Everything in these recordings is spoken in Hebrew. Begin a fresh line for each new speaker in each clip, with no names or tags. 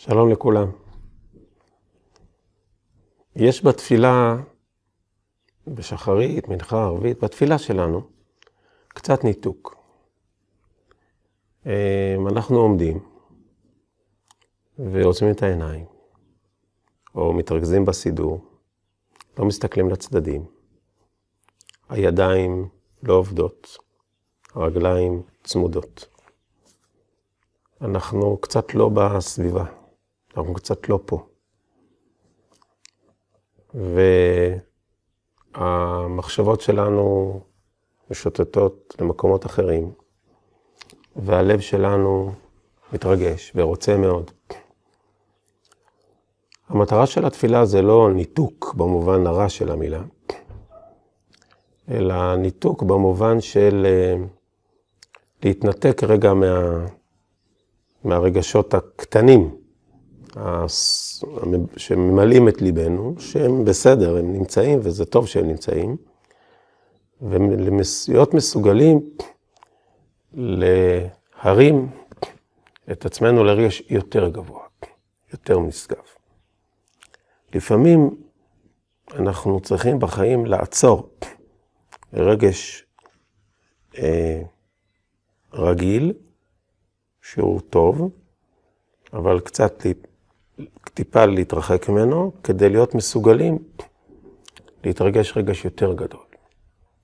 שלום לכולם. יש בתפילה, בשחרית, מנחה, ערבית, בתפילה שלנו, קצת ניתוק. אמ, אנחנו עומדים ועוצמים את העיניים, או מתרכזים בסידור, לא מסתכלים לצדדים, הידיים לא עובדות, הרגליים צמודות. אנחנו קצת לא בסביבה. אנחנו קצת לא פה. והמחשבות שלנו משוטטות למקומות אחרים, והלב שלנו מתרגש ורוצה מאוד. המטרה של התפילה זה לא ניתוק במובן הרע של המילה, אלא ניתוק במובן של אה, להתנתק רגע מה, מהרגשות הקטנים שממלאים את ליבנו, שהם בסדר, הם נמצאים וזה טוב שהם נמצאים, ולהיות מסוגלים להרים את עצמנו לרגש יותר גבוה, יותר נשגב. לפעמים אנחנו צריכים בחיים לעצור רגש אה, רגיל, שהוא טוב, אבל קצת טיפה להתרחק ממנו, כדי להיות מסוגלים להתרגש רגש יותר גדול,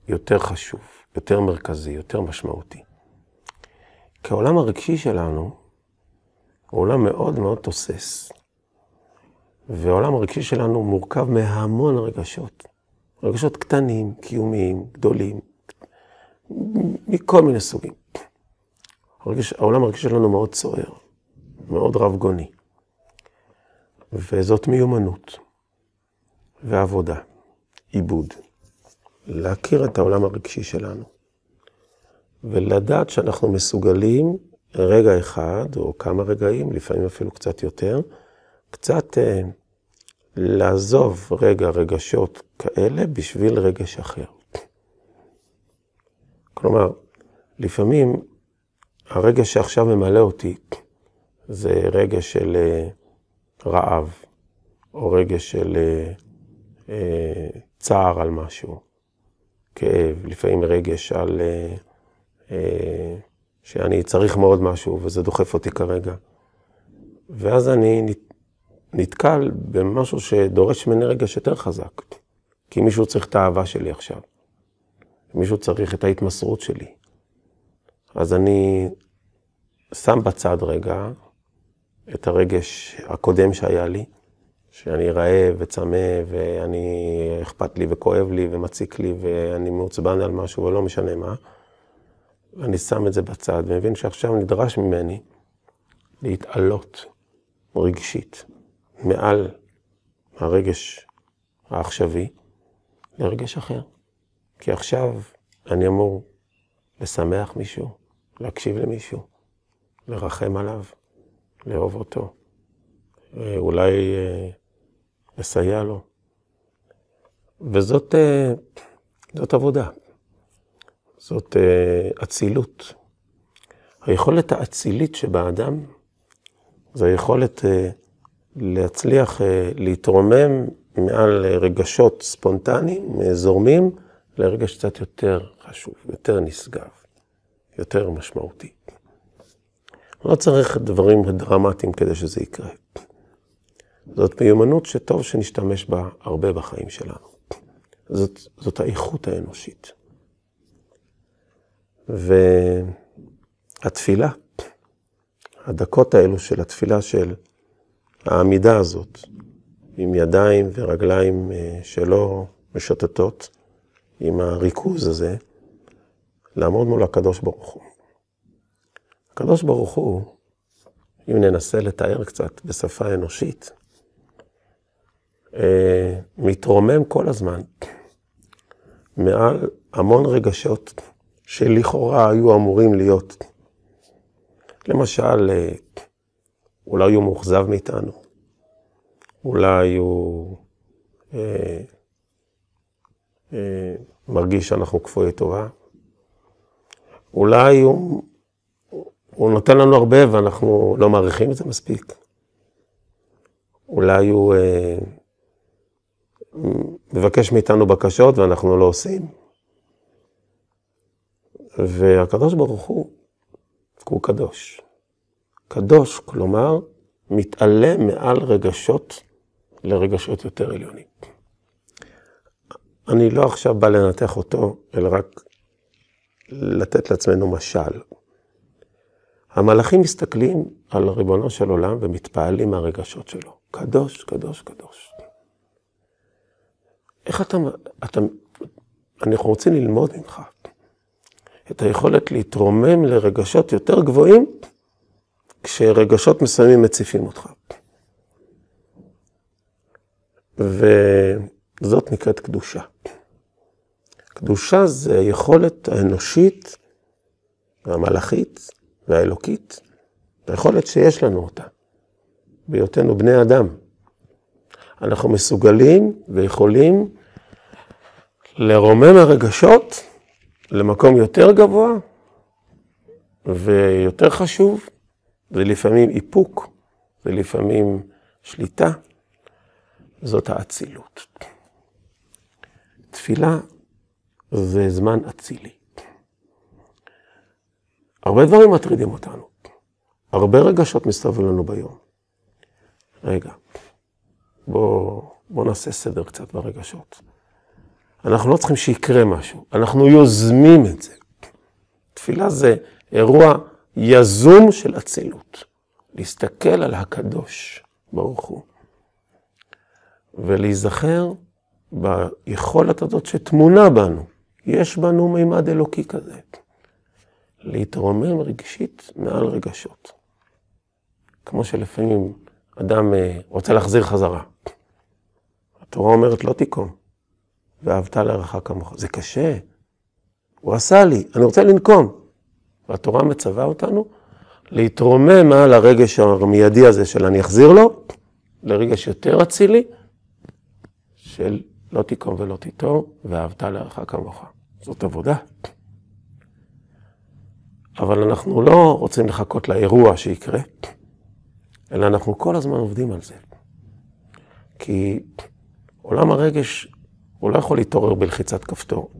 יותר חשוב, יותר מרכזי, יותר משמעותי. כי העולם הרגשי שלנו הוא עולם מאוד מאוד תוסס. והעולם הרגשי שלנו מורכב מהמון רגשות. רגשות קטנים, קיומיים, גדולים, מכל מיני סוגים. הרגש, העולם הרגשי שלנו מאוד סוער, מאוד רב גוני. וזאת מיומנות ועבודה, עיבוד. להכיר את העולם הרגשי שלנו, ולדעת שאנחנו מסוגלים רגע אחד, או כמה רגעים, לפעמים אפילו קצת יותר, קצת אה, לעזוב רגע רגשות כאלה בשביל רגש אחר. כלומר, לפעמים הרגש שעכשיו ממלא אותי זה רגש של... אה, רעב, או רגש של אה, אה, צער על משהו, כאב, לפעמים רגש על אה, אה, שאני צריך מאוד משהו וזה דוחף אותי כרגע. ואז אני נתקל במשהו שדורש ממני רגש יותר חזק, כי מישהו צריך את האהבה שלי עכשיו, מישהו צריך את ההתמסרות שלי. אז אני שם בצד רגע, את הרגש הקודם שהיה לי, שאני רעב וצמא ואני, אכפת לי וכואב לי ומציק לי ואני מעוצבן על משהו ולא משנה מה. ואני שם את זה בצד ומבין שעכשיו נדרש ממני להתעלות רגשית מעל הרגש העכשווי לרגש אחר. כי עכשיו אני אמור לשמח מישהו, להקשיב למישהו, לרחם עליו. לאהוב אותו, אה, אולי אה, לסייע לו. וזאת אה, זאת עבודה, זאת אצילות. היכולת האצילית שבאדם זה היכולת להצליח להתרומם מעל רגשות ספונטניים, זורמים, לרגש קצת יותר חשוב, יותר נשגב, יותר משמעותי. לא צריך דברים דרמטיים כדי שזה יקרה. זאת מיומנות שטוב שנשתמש בה הרבה בחיים שלנו. זאת, זאת האיכות האנושית. והתפילה, הדקות האלו של התפילה של העמידה הזאת, עם ידיים ורגליים אה, שלא משוטטות, עם הריכוז הזה, לעמוד מול הקדוש ברוך הוא. הקדוש ברוך הוא, אם ננסה לתאר קצת בשפה אנושית, אה, מתרומם כל הזמן מעל המון רגשות שלכאורה היו אמורים להיות. למשל, אה, אולי הוא מאוכזב מאיתנו, אולי הוא אה, אה, מרגיש שאנחנו כפויי טובה, אולי הוא הוא נותן לנו הרבה ואנחנו לא מעריכים את זה מספיק. אולי הוא אה, מבקש מאיתנו בקשות ואנחנו לא עושים. והקדוש ברוך הוא, הוא קדוש. קדוש, כלומר, מתעלה מעל רגשות לרגשות יותר עליונים. אני לא עכשיו בא לנתח אותו, אלא רק לתת לעצמנו משל. המלאכים מסתכלים על ריבונו של עולם ומתפעלים מהרגשות שלו. קדוש, קדוש, קדוש. איך אתה, אתה, אנחנו רוצים ללמוד ממך את היכולת להתרומם לרגשות יותר גבוהים, כשרגשות מסוימים מציפים אותך. וזאת נקראת קדושה. קדושה זה היכולת האנושית, המלאכית והאלוקית, היכולת שיש לנו אותה, בהיותנו בני אדם. אנחנו מסוגלים ויכולים לרומם הרגשות למקום יותר גבוה ויותר חשוב, ולפעמים איפוק, ולפעמים שליטה, זאת האצילות. תפילה זה זמן אצילי. הרבה דברים מטרידים אותנו. הרבה רגשות מסתובבים לנו ביום. רגע, בואו בוא נעשה סדר קצת ברגשות. אנחנו לא צריכים שיקרה משהו, אנחנו יוזמים את זה. תפילה זה אירוע יזום של אצילות. להסתכל על הקדוש ברוך הוא, ולהיזכר ביכולת הזאת שטמונה בנו. יש בנו מימד אלוקי כזה. להתרומם רגשית מעל רגשות. כמו שלפעמים אדם אה, רוצה להחזיר חזרה. התורה אומרת לא תיקום, ואהבת לרעך כמוך. זה קשה. הוא עשה לי, אני רוצה לנקום. והתורה מצווה אותנו להתרומם מעל הרגש המיידי הזה של אני אחזיר לו, לרגש יותר אצילי, של לא תיקום ולא תיטור, ואהבת לרעך כמוך. זאת עבודה. אבל אנחנו לא רוצים לחכות לאירוע שיקרה, אלא אנחנו כל הזמן עובדים על זה. כי עולם הרגש, הוא לא יכול להתעורר בלחיצת כפתור.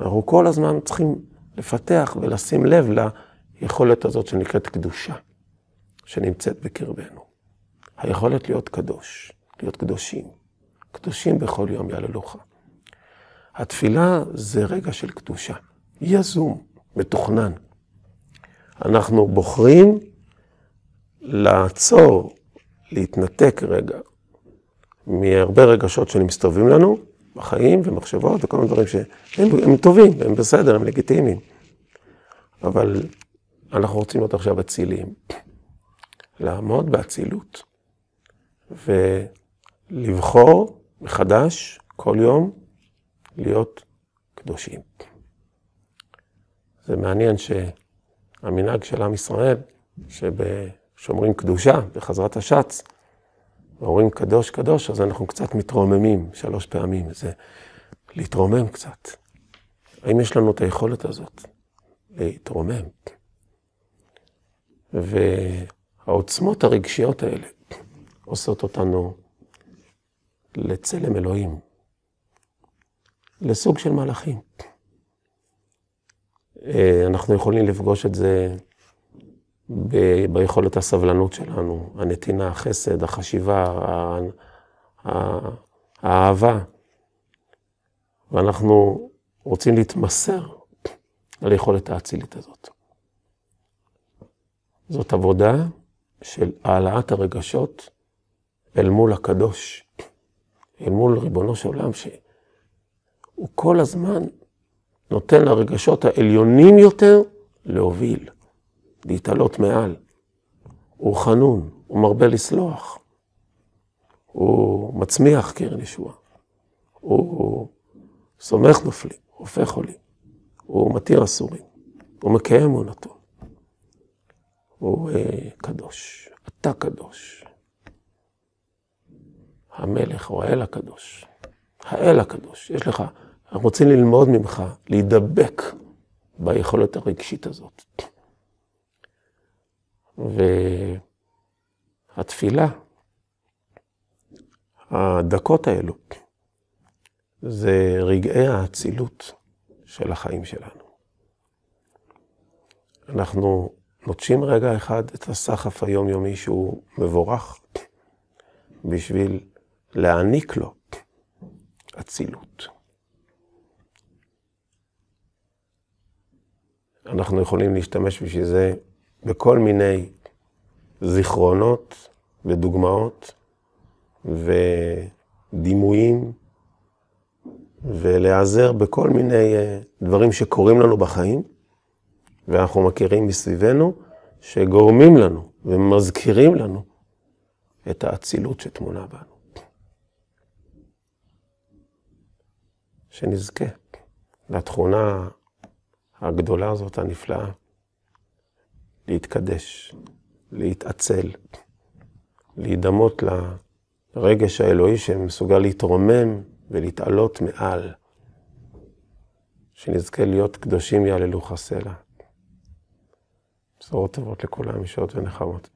אנחנו כל הזמן צריכים לפתח ולשים לב ליכולת הזאת שנקראת קדושה, שנמצאת בקרבנו. היכולת להיות קדוש, להיות קדושים. קדושים בכל יום יעללוך. התפילה זה רגע של קדושה, יזום, מתוכנן. אנחנו בוחרים לעצור, להתנתק רגע מהרבה רגשות שמסתובבים לנו בחיים ומחשבות וכל מיני דברים שהם הם טובים, הם בסדר, הם לגיטימיים. אבל אנחנו רוצים להיות עכשיו אציליים. לעמוד באצילות ולבחור מחדש כל יום להיות קדושים. זה מעניין שהמנהג של עם ישראל, ששומרים קדושה בחזרת השץ, ואומרים קדוש קדוש, אז אנחנו קצת מתרוממים שלוש פעמים, זה להתרומם קצת. האם יש לנו את היכולת הזאת להתרומם? והעוצמות הרגשיות האלה עושות אותנו לצלם אלוהים. לסוג של מלאכים. אה, אנחנו יכולים לפגוש את זה ב- ביכולת הסבלנות שלנו, הנתינה, החסד, החשיבה, האהבה. ואנחנו רוצים להתמסר על היכולת האצילית הזאת. זאת עבודה של העלאת הרגשות אל מול הקדוש, אל מול ריבונו של עולם, ש... הוא כל הזמן נותן לרגשות העליונים יותר להוביל, להתעלות מעל. הוא חנון, הוא מרבה לסלוח, הוא מצמיח קרן ישועה, הוא סומך נופלים, הופך עולים, הוא מתיר אסורים, הוא מקיים אמונתו, הוא אה, קדוש, אתה קדוש. המלך או האל הקדוש, האל הקדוש, יש לך אנחנו רוצים ללמוד ממך, להידבק ביכולת הרגשית הזאת. והתפילה הדקות האלו זה רגעי האצילות של החיים שלנו. אנחנו נוטשים רגע אחד את הסחף היומיומי שהוא מבורך בשביל להעניק לו אצילות. אנחנו יכולים להשתמש בשביל זה בכל מיני זיכרונות ודוגמאות ודימויים, ולהיעזר בכל מיני אה, דברים שקורים לנו בחיים, ואנחנו מכירים מסביבנו, שגורמים לנו ומזכירים לנו את האצילות שטמונה בנו. שנזכה לתכונה הגדולה הזאת, הנפלאה, להתקדש, להתעצל, להידמות לרגש האלוהי שמסוגל להתרומם ולהתעלות מעל, שנזכה להיות קדושים יעללו חסלה. בשורות טובות לכולם, ישועות ונחמות.